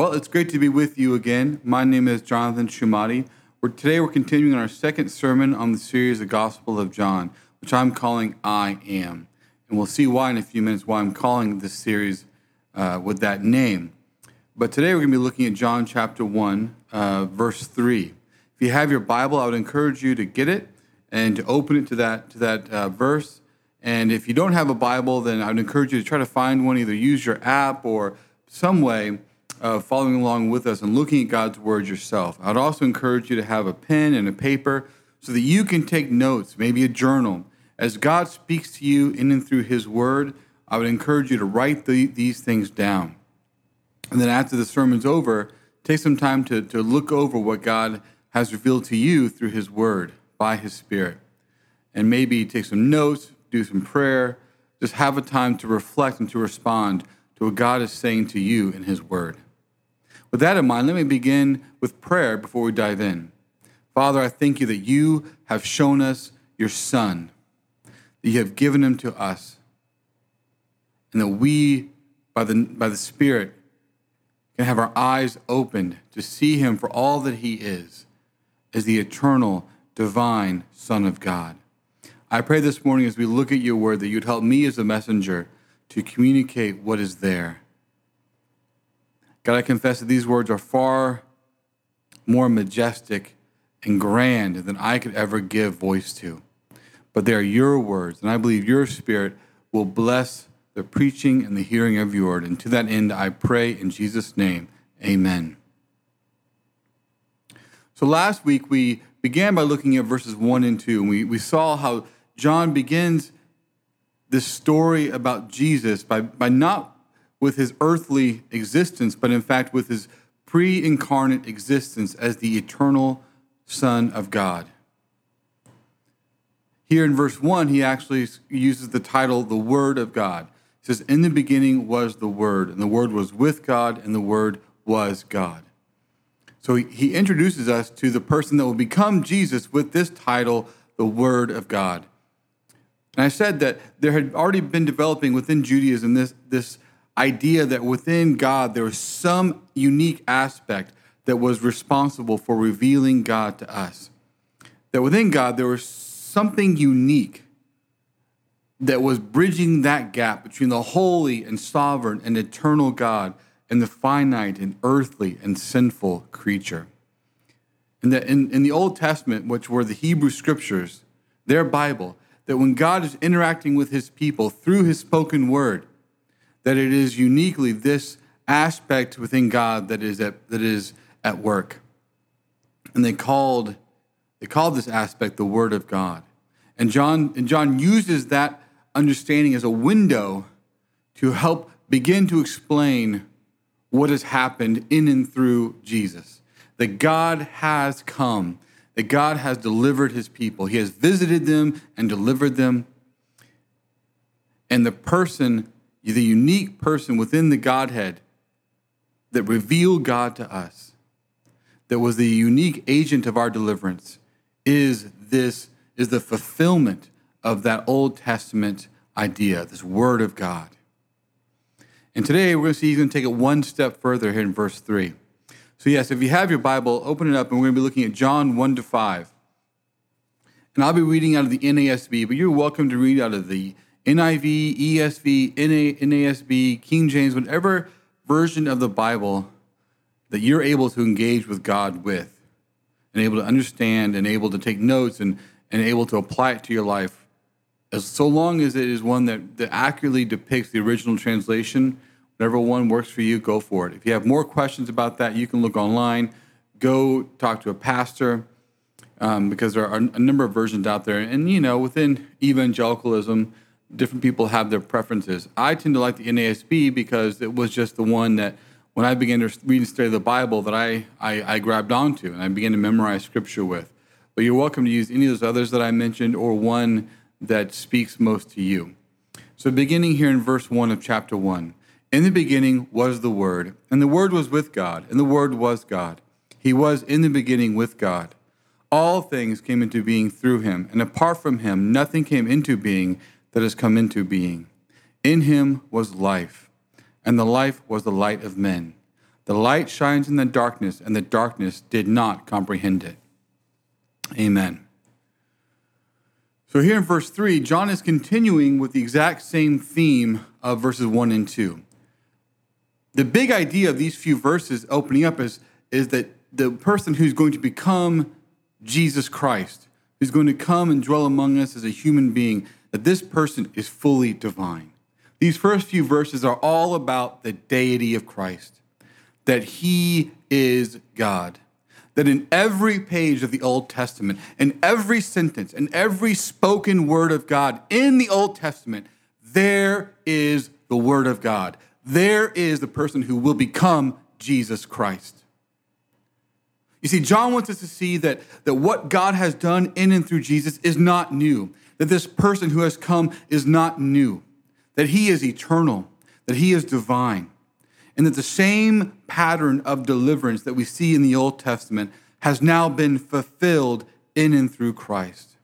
Well, it's great to be with you again. My name is Jonathan Shumati. We're, today we're continuing our second sermon on the series, The Gospel of John, which I'm calling I Am. And we'll see why in a few minutes why I'm calling this series uh, with that name. But today we're going to be looking at John chapter 1, uh, verse 3. If you have your Bible, I would encourage you to get it and to open it to that, to that uh, verse. And if you don't have a Bible, then I would encourage you to try to find one, either use your app or some way uh, following along with us and looking at God's Word yourself. I'd also encourage you to have a pen and a paper so that you can take notes, maybe a journal. As God speaks to you in and through His Word, I would encourage you to write the, these things down. And then after the sermon's over, take some time to, to look over what God has revealed to you through His Word by His Spirit. And maybe take some notes, do some prayer, just have a time to reflect and to respond to what God is saying to you in His Word. With that in mind, let me begin with prayer before we dive in. Father, I thank you that you have shown us your Son, that you have given him to us, and that we, by the, by the Spirit, can have our eyes opened to see him for all that he is, as the eternal, divine Son of God. I pray this morning as we look at your word that you'd help me as a messenger to communicate what is there God, I confess that these words are far more majestic and grand than I could ever give voice to. But they are your words, and I believe your spirit will bless the preaching and the hearing of your word. And to that end, I pray in Jesus' name, amen. So last week, we began by looking at verses 1 and 2, and we, we saw how John begins this story about Jesus by, by not with his earthly existence, but in fact with his pre incarnate existence as the eternal Son of God. Here in verse 1, he actually uses the title, the Word of God. He says, In the beginning was the Word, and the Word was with God, and the Word was God. So he introduces us to the person that will become Jesus with this title, the Word of God. And I said that there had already been developing within Judaism this, this idea that within God there was some unique aspect that was responsible for revealing God to us. That within God there was something unique that was bridging that gap between the holy and sovereign and eternal God and the finite and earthly and sinful creature. And that in, in the Old Testament, which were the Hebrew scriptures, their Bible, that when God is interacting with his people through his spoken word, that it is uniquely this aspect within God that is at, that is at work. And they called, they called this aspect the Word of God. And John, and John uses that understanding as a window to help begin to explain what has happened in and through Jesus. That God has come, that God has delivered his people. He has visited them and delivered them. And the person the unique person within the Godhead that revealed God to us, that was the unique agent of our deliverance, is this is the fulfillment of that Old Testament idea, this Word of God. And today we're going to see he's going to take it one step further here in verse 3. So, yes, if you have your Bible, open it up, and we're going to be looking at John 1 to 5. And I'll be reading out of the NASB, but you're welcome to read out of the NIV, ESV, NASB, King James, whatever version of the Bible that you're able to engage with God with and able to understand and able to take notes and, and able to apply it to your life. As so long as it is one that, that accurately depicts the original translation, whatever one works for you, go for it. If you have more questions about that, you can look online, go talk to a pastor, um, because there are a number of versions out there. And, you know, within evangelicalism, different people have their preferences. I tend to like the NASB because it was just the one that when I began to read and study the Bible that I, I, I grabbed onto and I began to memorize scripture with. But you're welcome to use any of those others that I mentioned or one that speaks most to you. So, beginning here in verse 1 of chapter 1 In the beginning was the Word, and the Word was with God, and the Word was God. He was in the beginning with God. All things came into being through him, and apart from him, nothing came into being that has come into being. In him was life, and the life was the light of men. The light shines in the darkness, and the darkness did not comprehend it. Amen. So, here in verse 3, John is continuing with the exact same theme of verses 1 and 2. The big idea of these few verses opening up is, is that the person who's going to become Jesus Christ, who's going to come and dwell among us as a human being, that this person is fully divine. These first few verses are all about the deity of Christ, that he is God. That in every page of the Old Testament, in every sentence, in every spoken word of God in the Old Testament, there is the Word of God. There is the person who will become Jesus Christ. You see, John wants us to see that, that what God has done in and through Jesus is not new, that this person who has come is not new, that he is eternal, that he is divine, and that the same pattern of deliverance that we see in the Old Testament has now been fulfilled in and through Christ.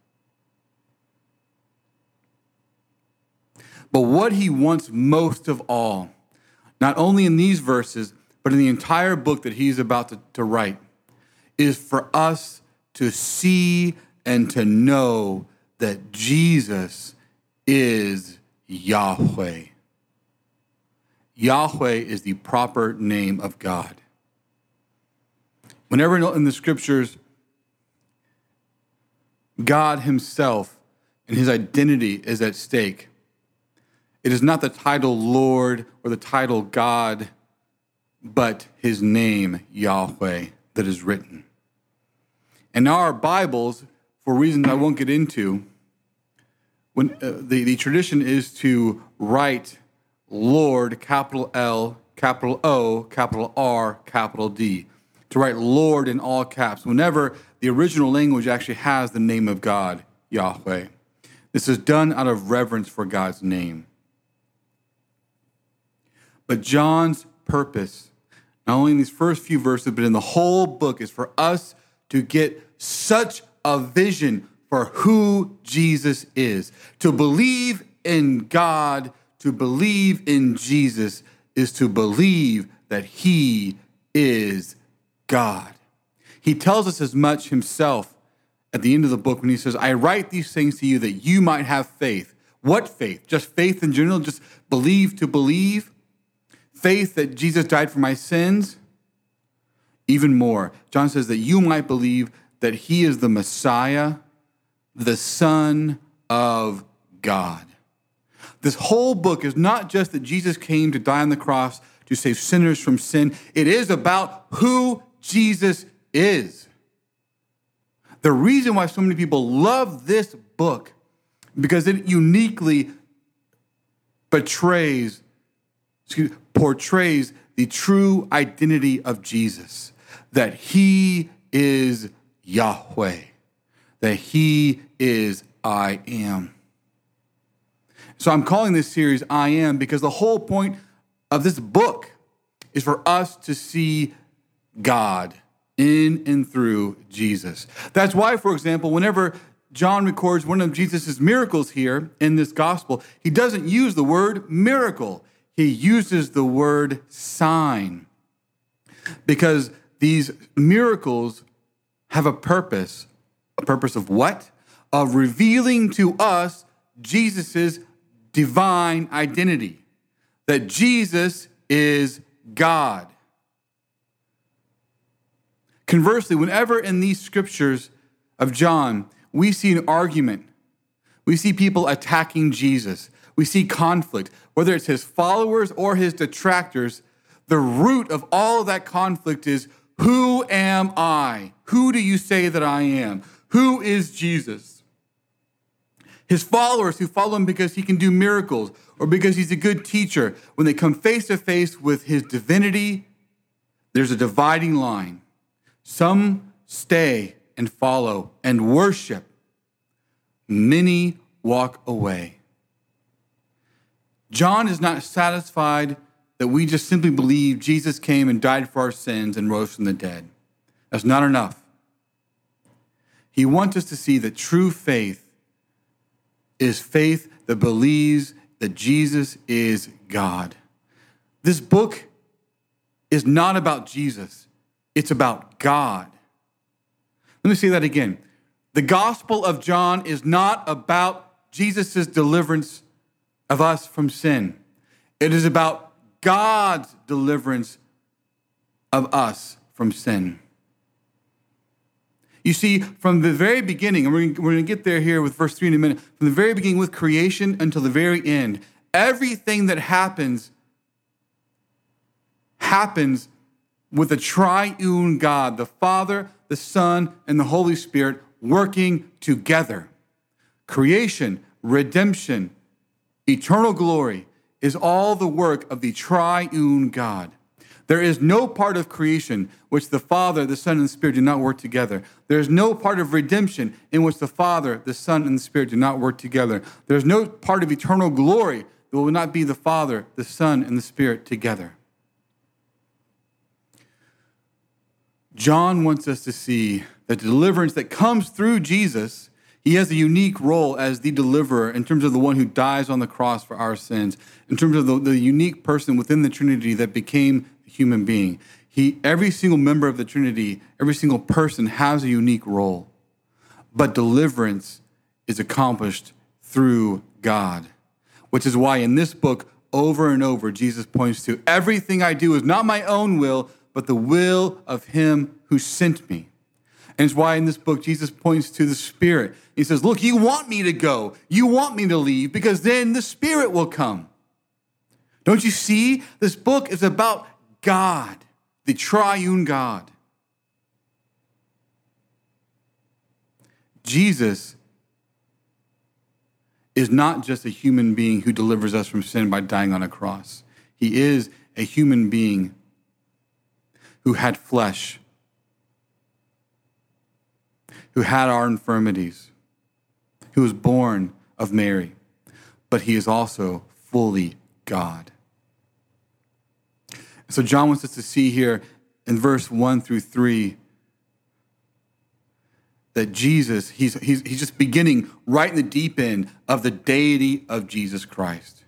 But what he wants most of all, not only in these verses, but in the entire book that he's about to, to write, is for us to see and to know that Jesus is Yahweh. Yahweh is the proper name of God. Whenever in the scriptures, God Himself and His identity is at stake, it is not the title Lord or the title God, but His name, Yahweh, that is written. And now our Bibles, for reasons I won't get into, when uh, the, the tradition is to write Lord, capital L, capital O, capital R, capital D. To write Lord in all caps whenever the original language actually has the name of God, Yahweh. This is done out of reverence for God's name. But John's purpose, not only in these first few verses, but in the whole book, is for us to get such a vision for who Jesus is. To believe in God, to believe in Jesus, is to believe that He is God. He tells us as much Himself at the end of the book when He says, I write these things to you that you might have faith. What faith? Just faith in general? Just believe to believe? Faith that Jesus died for my sins? Even more, John says that you might believe that he is the Messiah, the Son of God. This whole book is not just that Jesus came to die on the cross to save sinners from sin, it is about who Jesus is. The reason why so many people love this book because it uniquely betrays, excuse, portrays the true identity of Jesus, that he is Yahweh, that He is I am. So I'm calling this series I Am because the whole point of this book is for us to see God in and through Jesus. That's why, for example, whenever John records one of Jesus' miracles here in this gospel, he doesn't use the word miracle, he uses the word sign. Because these miracles have a purpose. A purpose of what? Of revealing to us Jesus' divine identity. That Jesus is God. Conversely, whenever in these scriptures of John we see an argument, we see people attacking Jesus, we see conflict, whether it's his followers or his detractors, the root of all of that conflict is who am I? Who do you say that I am? Who is Jesus? His followers who follow him because he can do miracles or because he's a good teacher, when they come face to face with his divinity, there's a dividing line. Some stay and follow and worship, many walk away. John is not satisfied that we just simply believe Jesus came and died for our sins and rose from the dead. That's not enough. He wants us to see that true faith is faith that believes that Jesus is God. This book is not about Jesus, it's about God. Let me say that again. The Gospel of John is not about Jesus' deliverance of us from sin, it is about God's deliverance of us from sin. You see, from the very beginning, and we're, going to get there here with verse 3 in a minute, from the very beginning with creation until the very end, everything that happens happens with the triune God, the Father, the Son, and the Holy Spirit working together. Creation, redemption, eternal glory is all the work of the triune God. There is no part of creation which the Father, the Son, and the Spirit do not work together. There is no part of redemption in which the Father, the Son, and the Spirit do not work together. There is no part of eternal glory that will not be the Father, the Son, and the Spirit together. John wants us to see the deliverance that comes through Jesus, he has a unique role as the deliverer in terms of the one who dies on the cross for our sins, in terms of the, the unique person within the Trinity that became a human being. He, every single member of the Trinity, every single person has a unique role. But deliverance is accomplished through God, which is why in this book, over and over, Jesus points to everything I do is not my own will, but the will of Him who sent me. And it's why in this book, Jesus points to the Spirit. He says, Look, you want me to go. You want me to leave because then the Spirit will come. Don't you see? This book is about God, the triune God. Jesus is not just a human being who delivers us from sin by dying on a cross. He is a human being who had flesh, who had our infirmities, who was born of Mary, but he is also fully God. So John wants us to see here in verse 1 through 3 that Jesus, he's, he's, he's just beginning right in the deep end of the deity of Jesus Christ.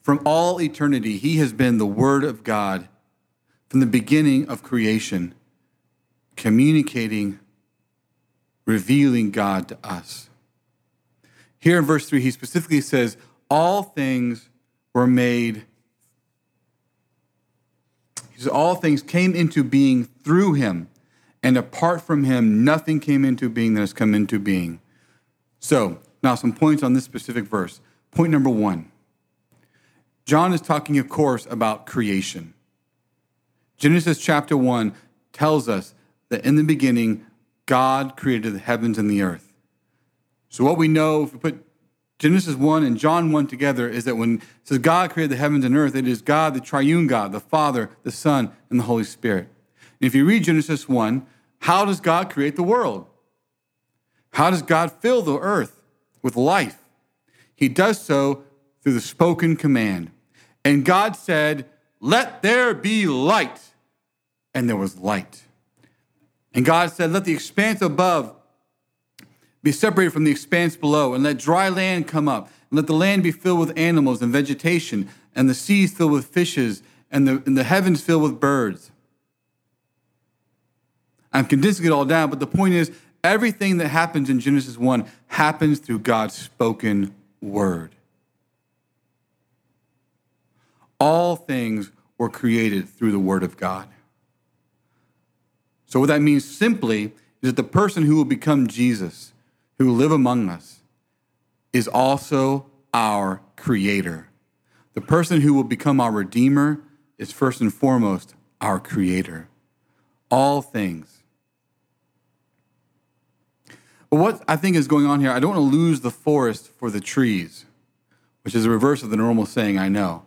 From all eternity, he has been the Word of God from the beginning of creation, communicating, revealing God to us. Here in verse 3, he specifically says, All things were made he says, All things came into being through him, and apart from him, nothing came into being that has come into being. So, now some points on this specific verse. Point number one John is talking, of course, about creation. Genesis chapter 1 tells us that in the beginning, God created the heavens and the earth. So, what we know, if we put Genesis 1 and John 1 together is that when it says God created the heavens and earth, it is God, the triune God, the Father, the Son, and the Holy Spirit. And if you read Genesis 1, how does God create the world? How does God fill the earth with life? He does so through the spoken command. And God said, Let there be light. And there was light. And God said, Let the expanse above be separated from the expanse below, and let dry land come up, and let the land be filled with animals and vegetation, and the seas filled with fishes, and the, and the heavens filled with birds. I'm condensing it all down, but the point is everything that happens in Genesis 1 happens through God's spoken word. All things were created through the word of God. So, what that means simply is that the person who will become Jesus who will live among us is also our creator. The person who will become our redeemer is first and foremost our creator. All things. But what I think is going on here, I don't want to lose the forest for the trees, which is the reverse of the normal saying I know.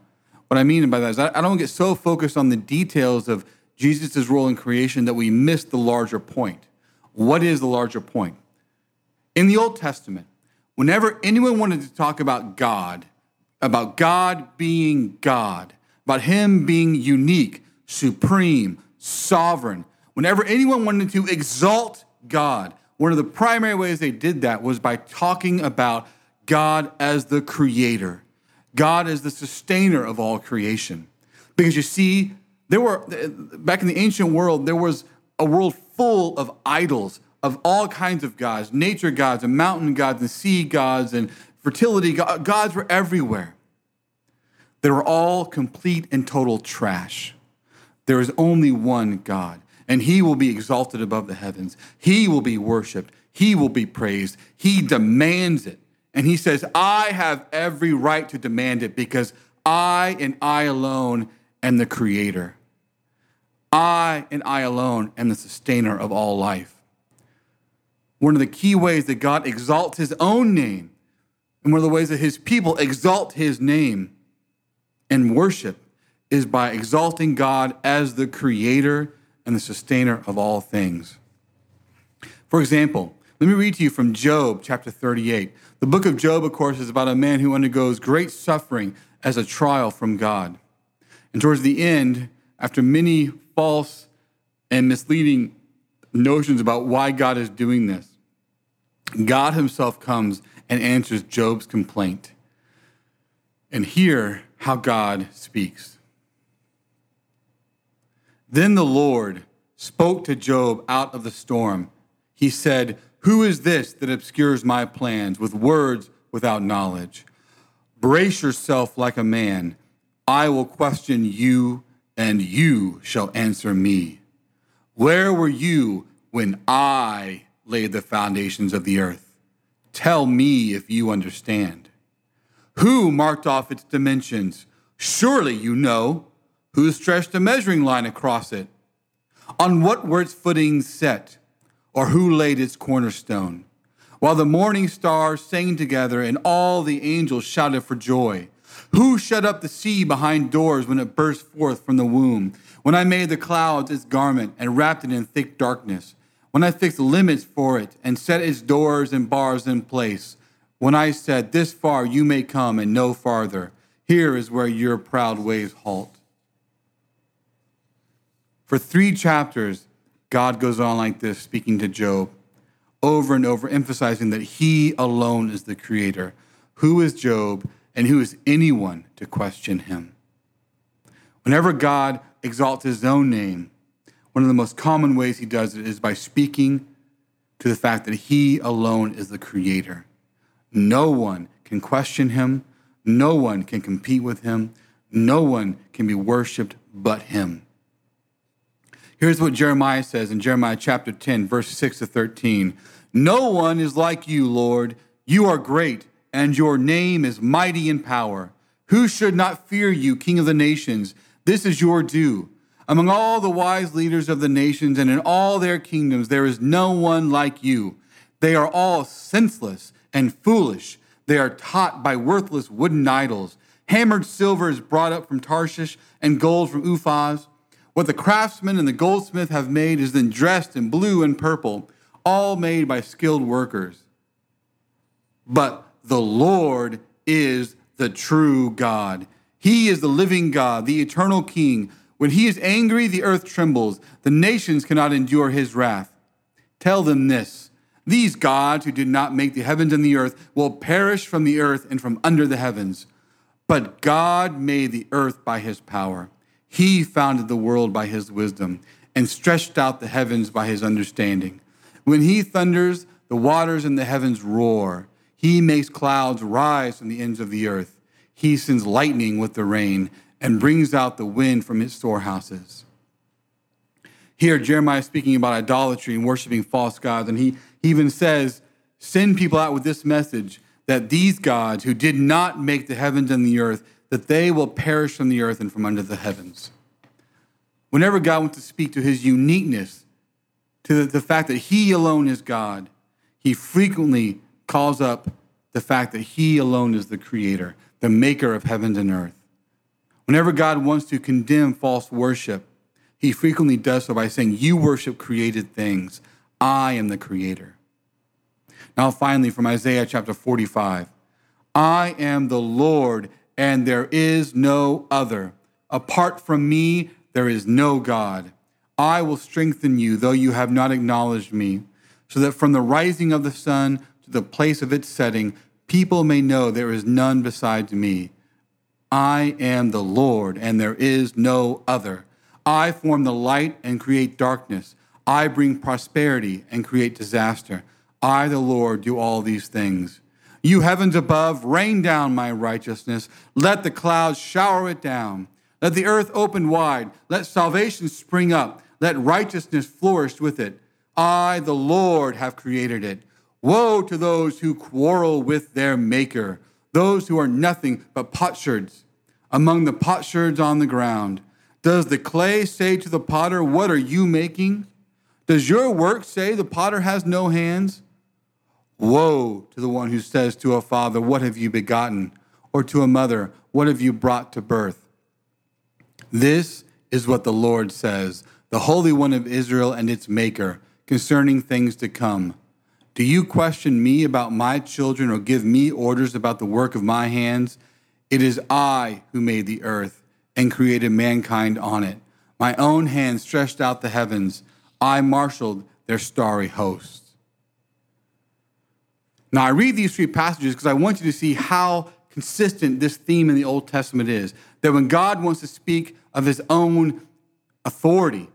What I mean by that is I don't get so focused on the details of Jesus' role in creation that we miss the larger point. What is the larger point? In the Old Testament, whenever anyone wanted to talk about God, about God being God, about Him being unique, supreme, sovereign, whenever anyone wanted to exalt God, one of the primary ways they did that was by talking about God as the creator, God as the sustainer of all creation. Because you see, there were, uh, back in the ancient world, there was a world full of idols of all kinds of gods nature gods and mountain gods and sea gods and fertility gods. Gods were everywhere. They were all complete and total trash. There is only one God, and he will be exalted above the heavens. He will be worshiped. He will be praised. He demands it. And he says, I have every right to demand it because I and I alone am the creator. I and I alone am the sustainer of all life. One of the key ways that God exalts his own name, and one of the ways that his people exalt his name and worship, is by exalting God as the creator and the sustainer of all things. For example, let me read to you from Job chapter 38. The book of Job, of course, is about a man who undergoes great suffering as a trial from God. And towards the end, after many false and misleading notions about why God is doing this, God Himself comes and answers Job's complaint. And hear how God speaks. Then the Lord spoke to Job out of the storm. He said, Who is this that obscures my plans with words without knowledge? Brace yourself like a man. I will question you, and you shall answer me. Where were you when I laid the foundations of the earth? Tell me if you understand. Who marked off its dimensions? Surely you know. Who stretched a measuring line across it? On what were its footings set? Or who laid its cornerstone? While the morning stars sang together and all the angels shouted for joy. Who shut up the sea behind doors when it burst forth from the womb? When I made the clouds its garment and wrapped it in thick darkness? When I fixed limits for it and set its doors and bars in place? When I said, This far you may come and no farther, here is where your proud waves halt. For three chapters, God goes on like this, speaking to Job, over and over, emphasizing that he alone is the creator. Who is Job, and who is anyone to question him? Whenever God exalts his own name, one of the most common ways he does it is by speaking to the fact that he alone is the creator. No one can question him, no one can compete with him, no one can be worshiped but him. Here's what Jeremiah says in Jeremiah chapter 10, verse 6 to 13 No one is like you, Lord. You are great, and your name is mighty in power. Who should not fear you, King of the nations? This is your due. Among all the wise leaders of the nations and in all their kingdoms, there is no one like you. They are all senseless and foolish. They are taught by worthless wooden idols. Hammered silver is brought up from Tarshish, and gold from Uphaz. What the craftsman and the goldsmith have made is then dressed in blue and purple, all made by skilled workers. But the Lord is the true God. He is the living God, the eternal King. When he is angry, the earth trembles. The nations cannot endure his wrath. Tell them this these gods who did not make the heavens and the earth will perish from the earth and from under the heavens. But God made the earth by his power. He founded the world by his wisdom and stretched out the heavens by his understanding. When he thunders, the waters in the heavens roar. He makes clouds rise from the ends of the earth. He sends lightning with the rain and brings out the wind from his storehouses. Here, Jeremiah is speaking about idolatry and worshiping false gods, and he even says, Send people out with this message that these gods who did not make the heavens and the earth that they will perish from the earth and from under the heavens. Whenever God wants to speak to his uniqueness, to the fact that he alone is God, he frequently calls up the fact that he alone is the creator, the maker of heavens and earth. Whenever God wants to condemn false worship, he frequently does so by saying, You worship created things. I am the creator. Now, finally, from Isaiah chapter 45 I am the Lord and there is no other. Apart from me, there is no God. I will strengthen you, though you have not acknowledged me, so that from the rising of the sun the place of its setting, people may know there is none besides me. I am the Lord, and there is no other. I form the light and create darkness. I bring prosperity and create disaster. I, the Lord, do all these things. You heavens above, rain down my righteousness. Let the clouds shower it down. Let the earth open wide. Let salvation spring up. Let righteousness flourish with it. I, the Lord, have created it. Woe to those who quarrel with their maker, those who are nothing but potsherds among the potsherds on the ground. Does the clay say to the potter, What are you making? Does your work say the potter has no hands? Woe to the one who says to a father, What have you begotten? Or to a mother, What have you brought to birth? This is what the Lord says, the Holy One of Israel and its Maker, concerning things to come. Do you question me about my children or give me orders about the work of my hands? It is I who made the earth and created mankind on it. My own hand stretched out the heavens. I marshaled their starry hosts. Now, I read these three passages because I want you to see how consistent this theme in the Old Testament is. That when God wants to speak of his own authority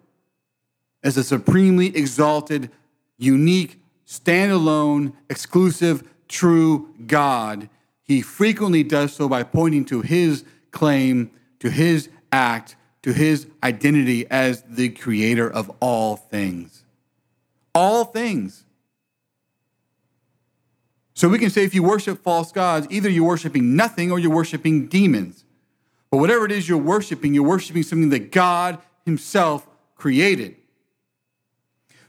as a supremely exalted, unique, standalone, exclusive, true God, he frequently does so by pointing to his claim, to his act, to his identity as the creator of all things. All things. So we can say if you worship false gods, either you're worshiping nothing or you're worshiping demons. But whatever it is you're worshiping, you're worshiping something that God Himself created.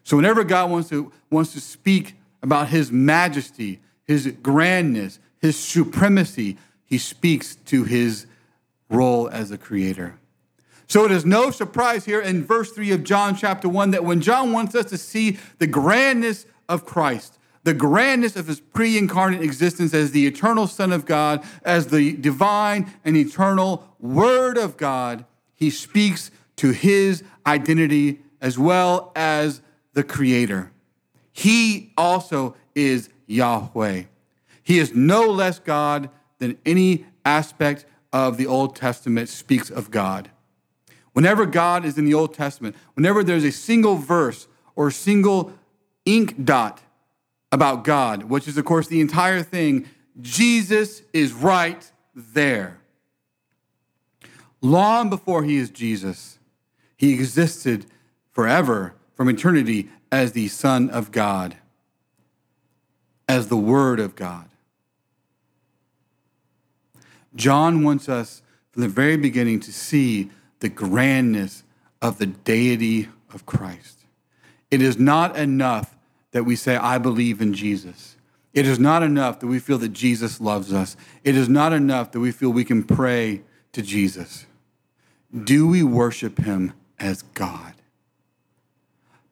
So whenever God wants to, wants to speak about His majesty, His grandness, His supremacy, He speaks to His role as a creator. So it is no surprise here in verse 3 of John chapter 1 that when John wants us to see the grandness of Christ, the grandness of his pre incarnate existence as the eternal Son of God, as the divine and eternal Word of God, he speaks to his identity as well as the Creator. He also is Yahweh. He is no less God than any aspect of the Old Testament speaks of God. Whenever God is in the Old Testament, whenever there's a single verse or a single ink dot about God, which is, of course, the entire thing, Jesus is right there. Long before he is Jesus, he existed forever from eternity as the Son of God, as the Word of God. John wants us from the very beginning to see the grandness of the deity of Christ. It is not enough that we say, I believe in Jesus. It is not enough that we feel that Jesus loves us. It is not enough that we feel we can pray to Jesus. Do we worship him as God?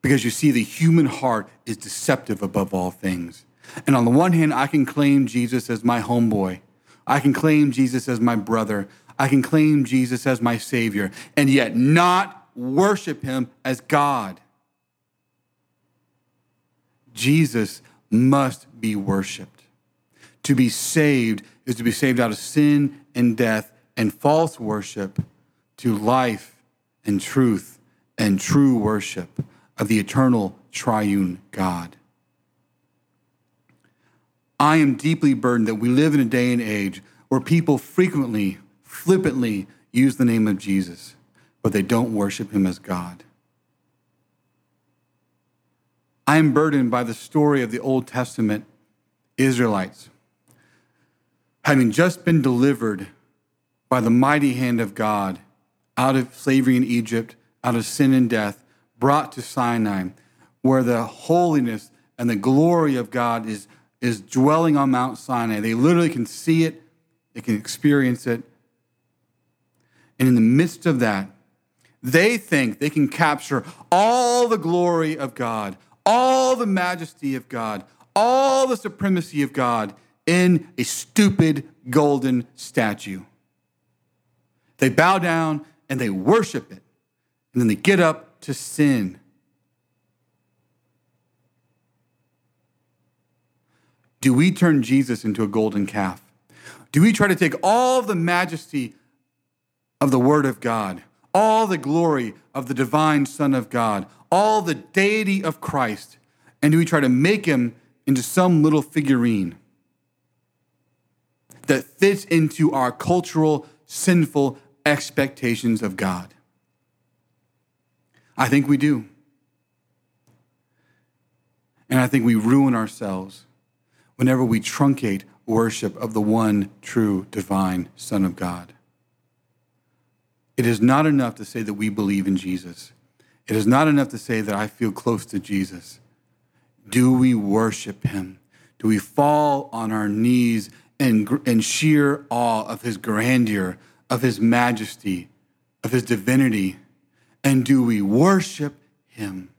Because you see, the human heart is deceptive above all things. And on the one hand, I can claim Jesus as my homeboy. I can claim Jesus as my brother. I can claim Jesus as my Savior, and yet not worship him as God. Jesus must be worshiped. To be saved is to be saved out of sin and death and false worship to life and truth and true worship of the eternal triune God. I am deeply burdened that we live in a day and age where people frequently, flippantly use the name of Jesus, but they don't worship him as God. I am burdened by the story of the Old Testament Israelites having just been delivered by the mighty hand of God out of slavery in Egypt, out of sin and death, brought to Sinai, where the holiness and the glory of God is, is dwelling on Mount Sinai. They literally can see it, they can experience it. And in the midst of that, they think they can capture all the glory of God, all the majesty of God, all the supremacy of God in a stupid golden statue. They bow down and they worship it, and then they get up to sin. Do we turn Jesus into a golden calf? Do we try to take all the majesty of the Word of God, all the glory of the divine Son of God, all the deity of Christ, and do we try to make him into some little figurine that fits into our cultural, sinful expectations of God? I think we do. And I think we ruin ourselves whenever we truncate worship of the one true divine Son of God. It is not enough to say that we believe in Jesus. It is not enough to say that I feel close to Jesus. Do we worship him? Do we fall on our knees in, in sheer awe of his grandeur, of his majesty, of his divinity? And do we worship him?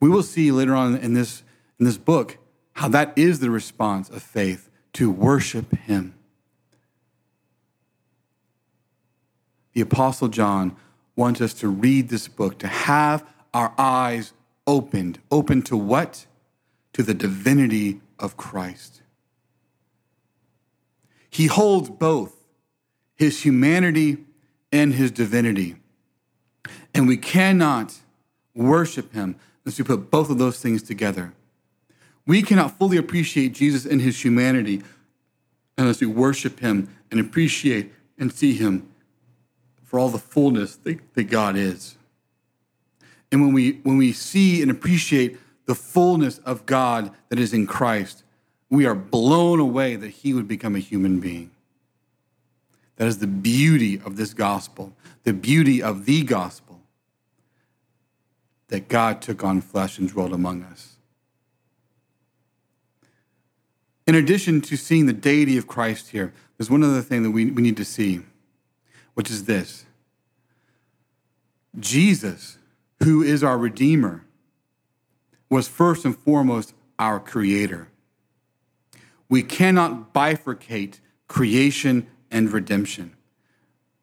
We will see later on in this, in this book how that is the response of faith to worship him. The Apostle John wants us to read this book, to have our eyes opened. Open to what? To the divinity of Christ. He holds both his humanity and his divinity. And we cannot worship him unless we put both of those things together. We cannot fully appreciate Jesus in his humanity unless we worship him and appreciate and see him for all the fullness that, that God is. And when we, when we see and appreciate the fullness of God that is in Christ, we are blown away that he would become a human being. That is the beauty of this gospel, the beauty of the gospel that God took on flesh and dwelt among us. In addition to seeing the deity of Christ here, there's one other thing that we, we need to see, which is this Jesus, who is our Redeemer, was first and foremost our Creator. We cannot bifurcate creation and redemption.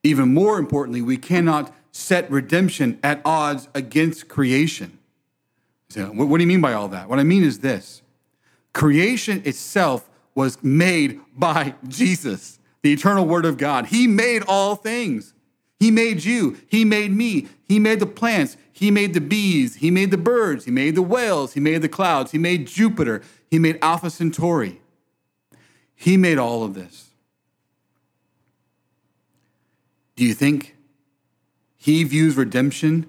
Even more importantly, we cannot set redemption at odds against creation. So, what do you mean by all that? What I mean is this creation itself was made by Jesus, the eternal Word of God. He made all things. He made you. He made me. He made the plants. He made the bees. He made the birds. He made the whales. He made the clouds. He made Jupiter. He made Alpha Centauri. He made all of this. Do you think he views redemption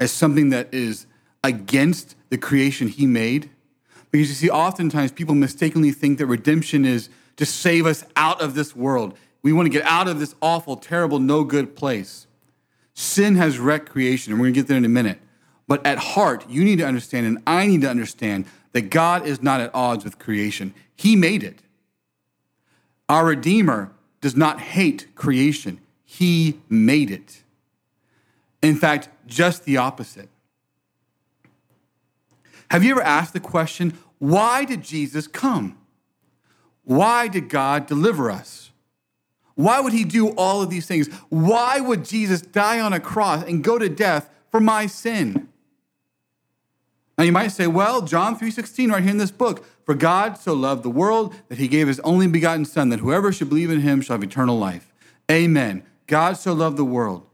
as something that is against the creation he made? Because you see, oftentimes people mistakenly think that redemption is to save us out of this world. We want to get out of this awful, terrible, no good place. Sin has wrecked creation, and we're going to get there in a minute. But at heart, you need to understand, and I need to understand, that God is not at odds with creation. He made it. Our Redeemer does not hate creation, He made it. In fact, just the opposite. Have you ever asked the question, why did Jesus come? Why did God deliver us? Why would he do all of these things? Why would Jesus die on a cross and go to death for my sin? Now you might say, well, John 3:16 right here in this book, for God so loved the world that he gave his only begotten son that whoever should believe in him shall have eternal life. Amen. God so loved the world.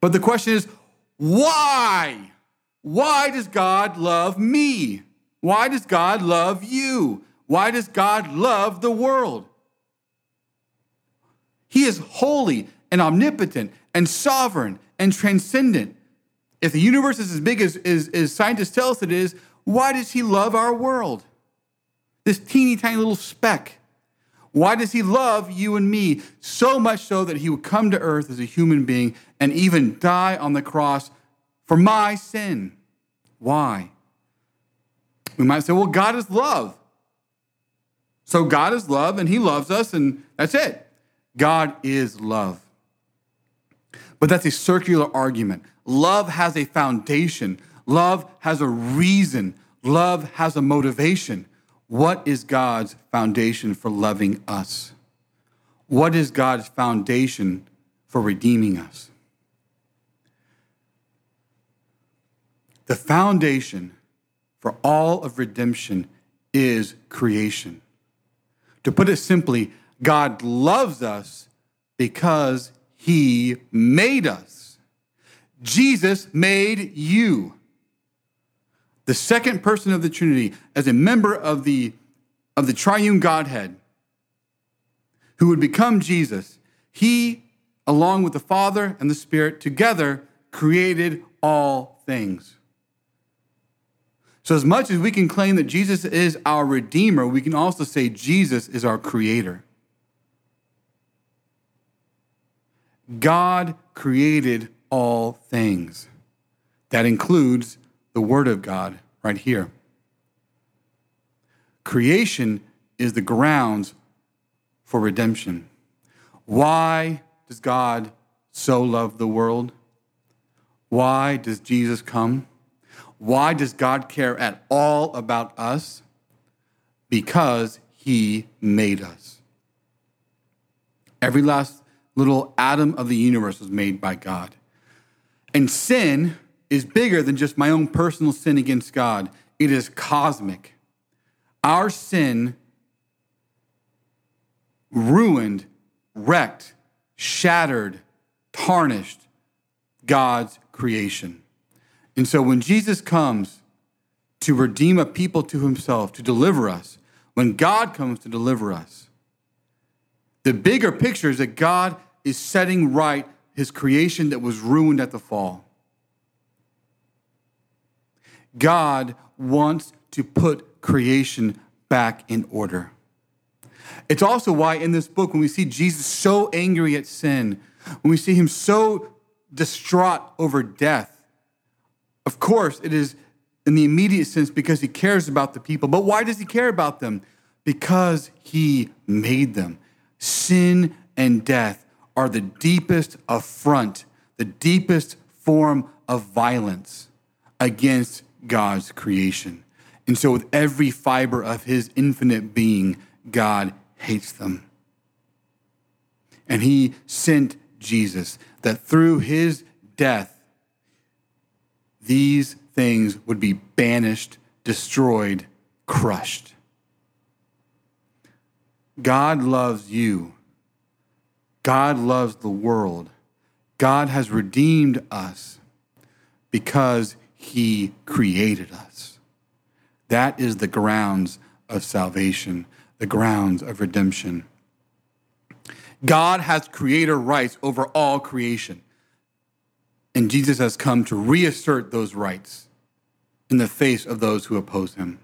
But the question is, why? Why does God love me? Why does God love you? Why does God love the world? He is holy and omnipotent and sovereign and transcendent. If the universe is as big as, as, as scientists tell us it is, why does he love our world? This teeny tiny little speck. Why does he love you and me so much so that he would come to earth as a human being and even die on the cross for my sin? Why? We might say, well, God is love. So God is love and he loves us, and that's it. God is love. But that's a circular argument. Love has a foundation, love has a reason, love has a motivation. What is God's foundation for loving us? What is God's foundation for redeeming us? The foundation for all of redemption is creation. To put it simply, God loves us because he made us. Jesus made you. The second person of the Trinity, as a member of the, of the triune Godhead, who would become Jesus, he, along with the Father and the Spirit, together created all things. So, as much as we can claim that Jesus is our Redeemer, we can also say Jesus is our Creator. God created all things. That includes the Word of God right here. Creation is the grounds for redemption. Why does God so love the world? Why does Jesus come? Why does God care at all about us? Because he made us. Every last little atom of the universe was made by God. And sin is bigger than just my own personal sin against God, it is cosmic. Our sin ruined, wrecked, shattered, tarnished God's creation. And so when Jesus comes to redeem a people to himself, to deliver us, when God comes to deliver us, the bigger picture is that God is setting right his creation that was ruined at the fall. God wants to put creation back in order. It's also why in this book, when we see Jesus so angry at sin, when we see him so distraught over death, of course, it is in the immediate sense because he cares about the people. But why does he care about them? Because he made them. Sin and death are the deepest affront, the deepest form of violence against God's creation. And so, with every fiber of his infinite being, God hates them. And he sent Jesus that through his death, these things would be banished, destroyed, crushed. God loves you. God loves the world. God has redeemed us because he created us. That is the grounds of salvation, the grounds of redemption. God has creator rights over all creation. And Jesus has come to reassert those rights in the face of those who oppose him.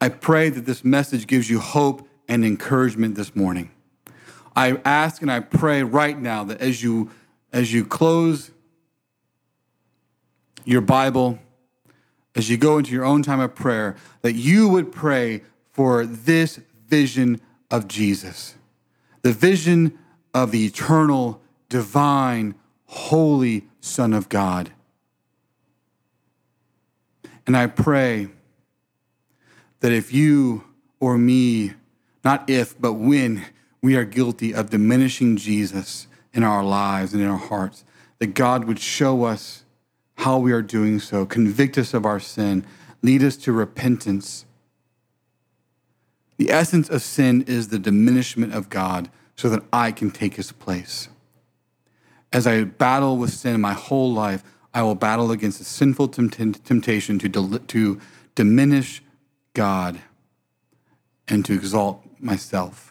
I pray that this message gives you hope and encouragement this morning. I ask and I pray right now that as you as you close your Bible, as you go into your own time of prayer, that you would pray for this vision of Jesus, the vision of the eternal, divine, holy Son of God. And I pray that if you or me, not if, but when we are guilty of diminishing Jesus in our lives and in our hearts, that God would show us how we are doing so, convict us of our sin, lead us to repentance. The essence of sin is the diminishment of God so that I can take his place. As I battle with sin my whole life, I will battle against a sinful temptation to, del- to diminish God and to exalt myself.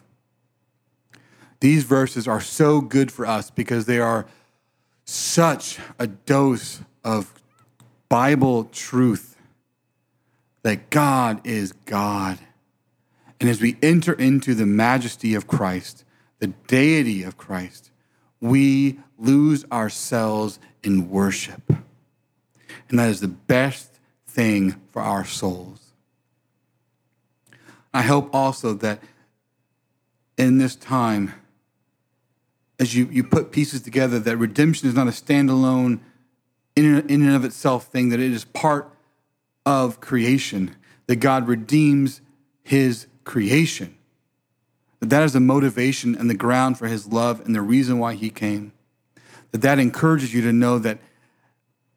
These verses are so good for us because they are such a dose of Bible truth that God is God. And as we enter into the majesty of Christ, the deity of Christ, we lose ourselves in worship. And that is the best thing for our souls. I hope also that in this time, as you, you put pieces together, that redemption is not a standalone, in, in and of itself thing, that it is part of creation, that God redeems his creation. That that is the motivation and the ground for his love and the reason why he came. That that encourages you to know that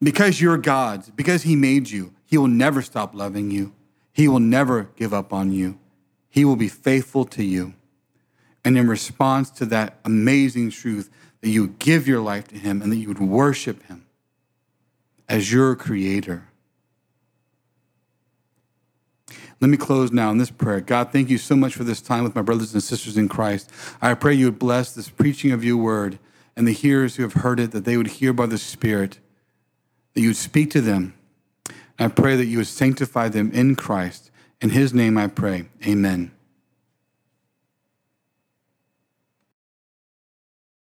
because you're God's, because he made you, he will never stop loving you. He will never give up on you. He will be faithful to you. And in response to that amazing truth, that you would give your life to Him and that you would worship Him as your creator. Let me close now in this prayer. God, thank you so much for this time with my brothers and sisters in Christ. I pray you would bless this preaching of your word and the hearers who have heard it, that they would hear by the Spirit, that you would speak to them. I pray that you would sanctify them in Christ. In his name I pray. Amen.